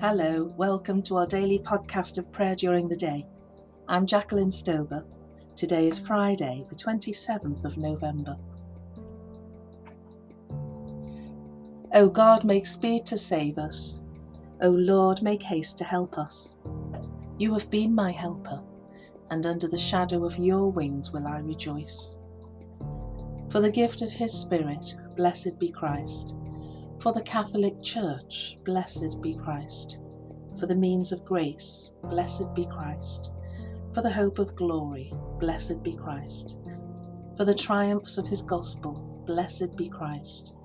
Hello, welcome to our daily podcast of prayer during the day. I'm Jacqueline Stober. Today is Friday, the 27th of November. O God, make speed to save us. O Lord, make haste to help us. You have been my helper, and under the shadow of your wings will I rejoice. For the gift of his Spirit, blessed be Christ for the Catholic Church, blessed be Christ. For the means of grace, blessed be Christ. For the hope of glory, blessed be Christ. For the triumphs of his gospel, blessed be Christ.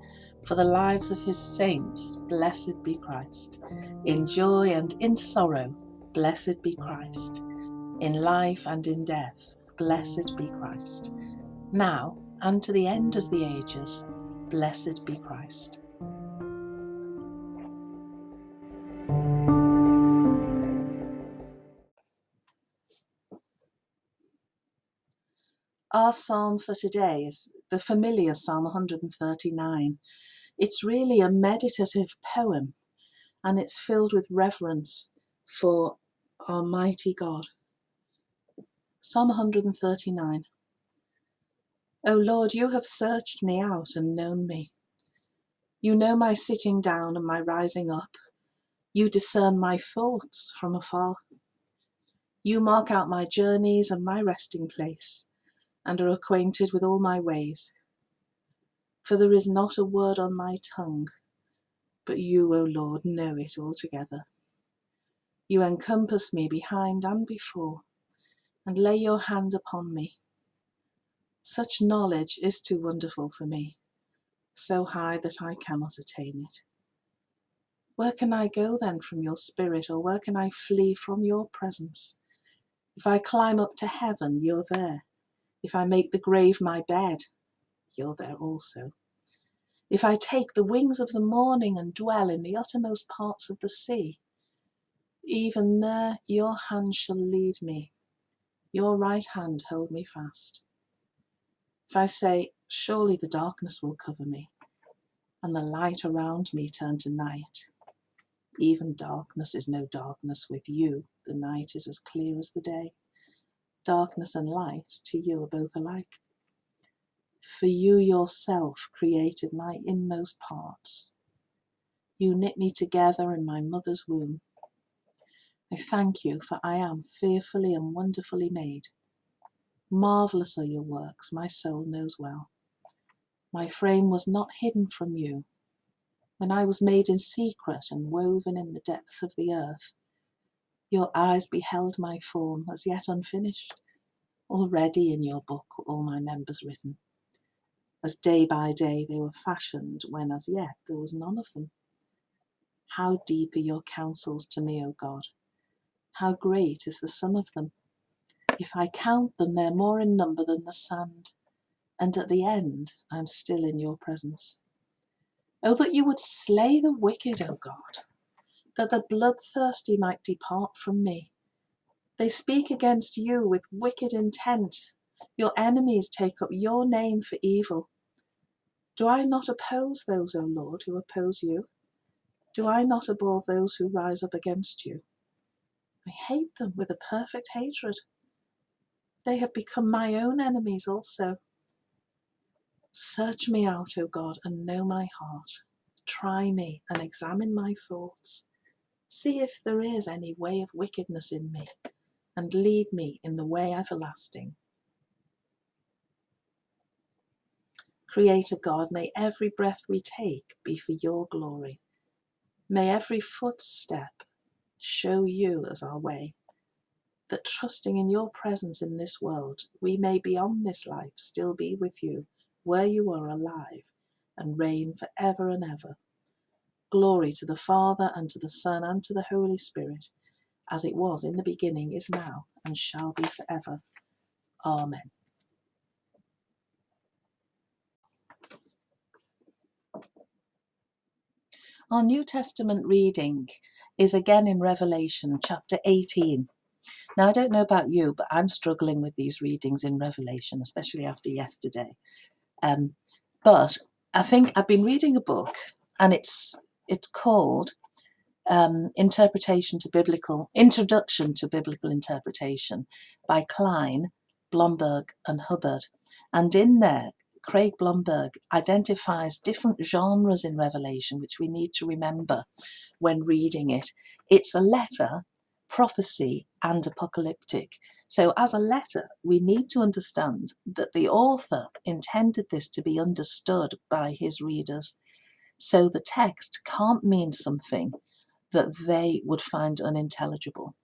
For the lives of his saints, blessed be Christ. In joy and in sorrow, blessed be Christ. In life and in death, blessed be Christ. Now and to the end of the ages, blessed be Christ. Our psalm for today is the familiar Psalm 139. It's really a meditative poem and it's filled with reverence for Almighty God. Psalm 139. O Lord, you have searched me out and known me. You know my sitting down and my rising up. You discern my thoughts from afar. You mark out my journeys and my resting place and are acquainted with all my ways. For there is not a word on my tongue, but you, O Lord, know it altogether. You encompass me behind and before, and lay your hand upon me. Such knowledge is too wonderful for me, so high that I cannot attain it. Where can I go then from your spirit, or where can I flee from your presence? If I climb up to heaven, you're there. If I make the grave my bed, you're there also. If I take the wings of the morning and dwell in the uttermost parts of the sea, even there your hand shall lead me, your right hand hold me fast. If I say, Surely the darkness will cover me, and the light around me turn to night, even darkness is no darkness with you, the night is as clear as the day. Darkness and light to you are both alike. For you yourself created my inmost parts. You knit me together in my mother's womb. I thank you, for I am fearfully and wonderfully made. Marvellous are your works, my soul knows well. My frame was not hidden from you. When I was made in secret and woven in the depths of the earth, your eyes beheld my form as yet unfinished. Already in your book all my members written, as day by day they were fashioned when as yet there was none of them. How deep are your counsels to me, O God! How great is the sum of them! If I count them, they're more in number than the sand, and at the end I am still in your presence. Oh, that you would slay the wicked, O God! That the bloodthirsty might depart from me. They speak against you with wicked intent. Your enemies take up your name for evil. Do I not oppose those, O Lord, who oppose you? Do I not abhor those who rise up against you? I hate them with a perfect hatred. They have become my own enemies also. Search me out, O God, and know my heart. Try me and examine my thoughts See if there is any way of wickedness in me, and lead me in the way everlasting. Creator God, may every breath we take be for your glory. May every footstep show you as our way, that trusting in your presence in this world, we may beyond this life still be with you, where you are alive, and reign for ever and ever. Glory to the Father, and to the Son, and to the Holy Spirit, as it was in the beginning, is now, and shall be forever. Amen. Our New Testament reading is again in Revelation chapter 18. Now, I don't know about you, but I'm struggling with these readings in Revelation, especially after yesterday. Um, but I think I've been reading a book, and it's it's called um, Interpretation to Biblical Introduction to Biblical Interpretation by Klein, Blomberg, and Hubbard. And in there, Craig Blomberg identifies different genres in Revelation, which we need to remember when reading it. It's a letter, prophecy, and apocalyptic. So, as a letter, we need to understand that the author intended this to be understood by his readers. So, the text can't mean something that they would find unintelligible.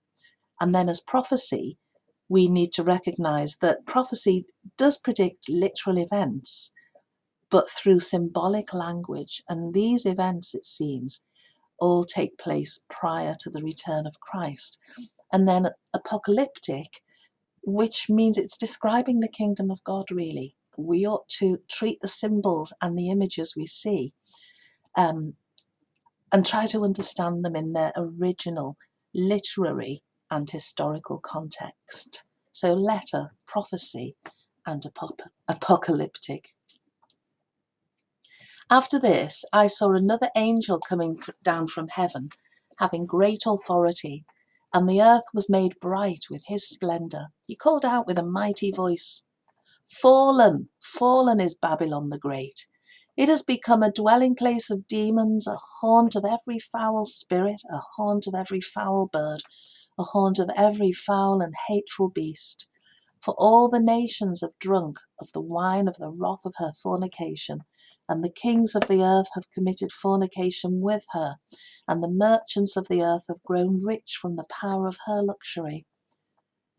And then, as prophecy, we need to recognize that prophecy does predict literal events, but through symbolic language. And these events, it seems, all take place prior to the return of Christ. And then apocalyptic, which means it's describing the kingdom of God, really. We ought to treat the symbols and the images we see um, and try to understand them in their original literary and historical context. So, letter, prophecy, and apocalyptic. After this, I saw another angel coming down from heaven, having great authority, and the earth was made bright with his splendour. He called out with a mighty voice Fallen, fallen is Babylon the Great. It has become a dwelling place of demons, a haunt of every foul spirit, a haunt of every foul bird, a haunt of every foul and hateful beast. For all the nations have drunk of the wine of the wrath of her fornication, and the kings of the earth have committed fornication with her, and the merchants of the earth have grown rich from the power of her luxury.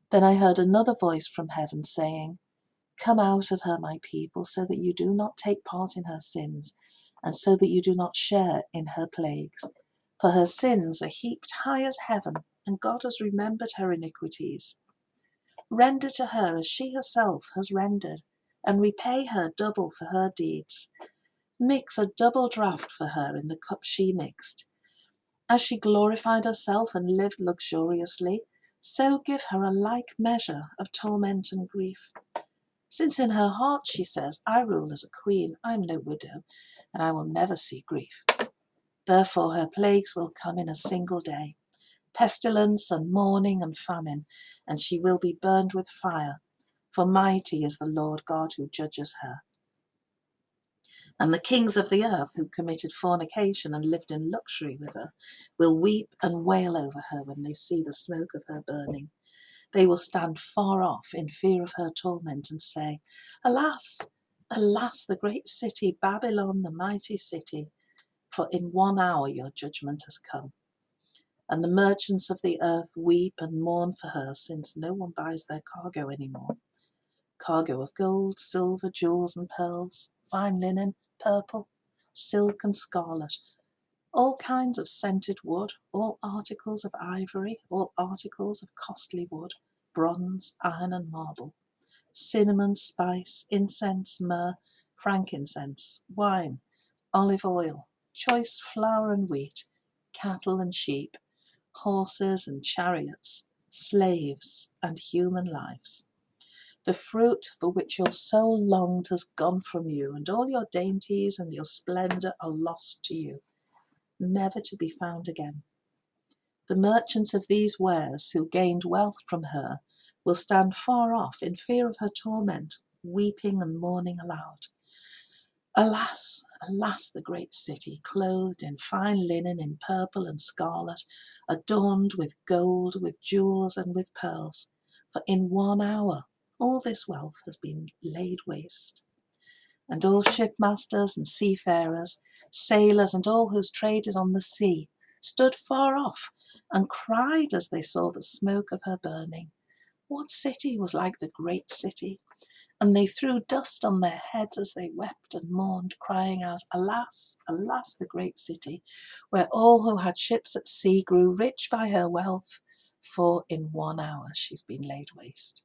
Then I heard another voice from heaven saying, Come out of her, my people, so that you do not take part in her sins, and so that you do not share in her plagues. For her sins are heaped high as heaven, and God has remembered her iniquities. Render to her as she herself has rendered, and repay her double for her deeds. Mix a double draught for her in the cup she mixed. As she glorified herself and lived luxuriously, so give her a like measure of torment and grief. Since in her heart she says, I rule as a queen, I am no widow, and I will never see grief. Therefore her plagues will come in a single day pestilence and mourning and famine, and she will be burned with fire. For mighty is the Lord God who judges her. And the kings of the earth who committed fornication and lived in luxury with her will weep and wail over her when they see the smoke of her burning. They will stand far off in fear of her torment and say, Alas, alas, the great city, Babylon, the mighty city, for in one hour your judgment has come. And the merchants of the earth weep and mourn for her, since no one buys their cargo any more. Cargo of gold, silver, jewels, and pearls, fine linen, purple, silk, and scarlet, all kinds of scented wood, all articles of ivory, all articles of costly wood, bronze, iron, and marble, cinnamon, spice, incense, myrrh, frankincense, wine, olive oil, choice flour and wheat, cattle and sheep, horses and chariots, slaves and human lives. The fruit for which your soul longed has gone from you, and all your dainties and your splendour are lost to you, never to be found again. The merchants of these wares who gained wealth from her will stand far off in fear of her torment, weeping and mourning aloud. Alas, alas, the great city, clothed in fine linen, in purple and scarlet, adorned with gold, with jewels, and with pearls, for in one hour all this wealth has been laid waste. And all shipmasters and seafarers, sailors, and all whose trade is on the sea, stood far off and cried as they saw the smoke of her burning. What city was like the great city? And they threw dust on their heads as they wept and mourned, crying out, Alas, alas, the great city, where all who had ships at sea grew rich by her wealth, for in one hour she's been laid waste.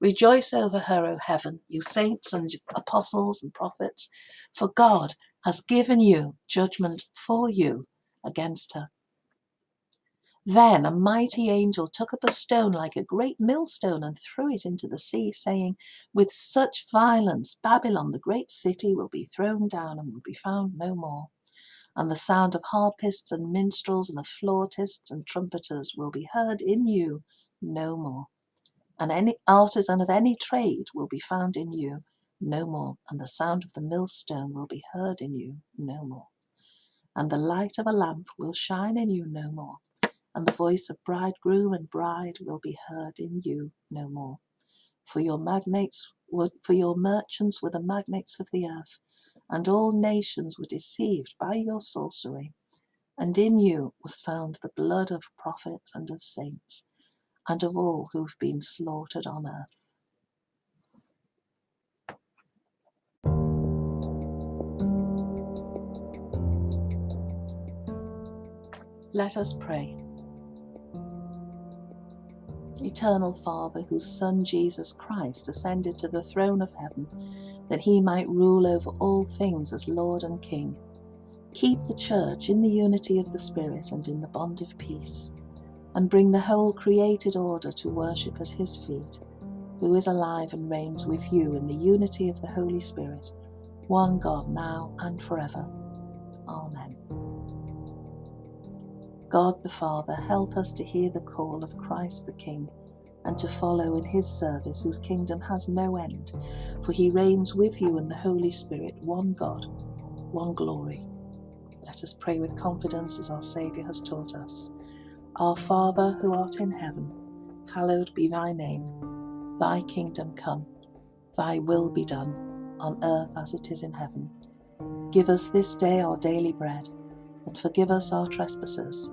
Rejoice over her, O heaven, you saints and apostles and prophets, for God has given you judgment for you against her. Then a mighty angel took up a stone like a great millstone and threw it into the sea, saying, With such violence Babylon, the great city, will be thrown down and will be found no more. and the sound of harpists and minstrels and of flautists and trumpeters will be heard in you no more. And any artisan of any trade will be found in you no more, and the sound of the millstone will be heard in you no more. And the light of a lamp will shine in you no more, and the voice of bridegroom and bride will be heard in you no more. For your magnates were, for your merchants were the magnates of the earth, and all nations were deceived by your sorcery. And in you was found the blood of prophets and of saints, and of all who've been slaughtered on earth. Let us pray. Eternal Father, whose Son Jesus Christ ascended to the throne of heaven, that he might rule over all things as Lord and King, keep the Church in the unity of the Spirit and in the bond of peace, and bring the whole created order to worship at his feet, who is alive and reigns with you in the unity of the Holy Spirit, one God now and forever. Amen. God the Father, help us to hear the call of Christ the King and to follow in his service, whose kingdom has no end, for he reigns with you in the Holy Spirit, one God, one glory. Let us pray with confidence as our Saviour has taught us. Our Father, who art in heaven, hallowed be thy name. Thy kingdom come, thy will be done, on earth as it is in heaven. Give us this day our daily bread, and forgive us our trespasses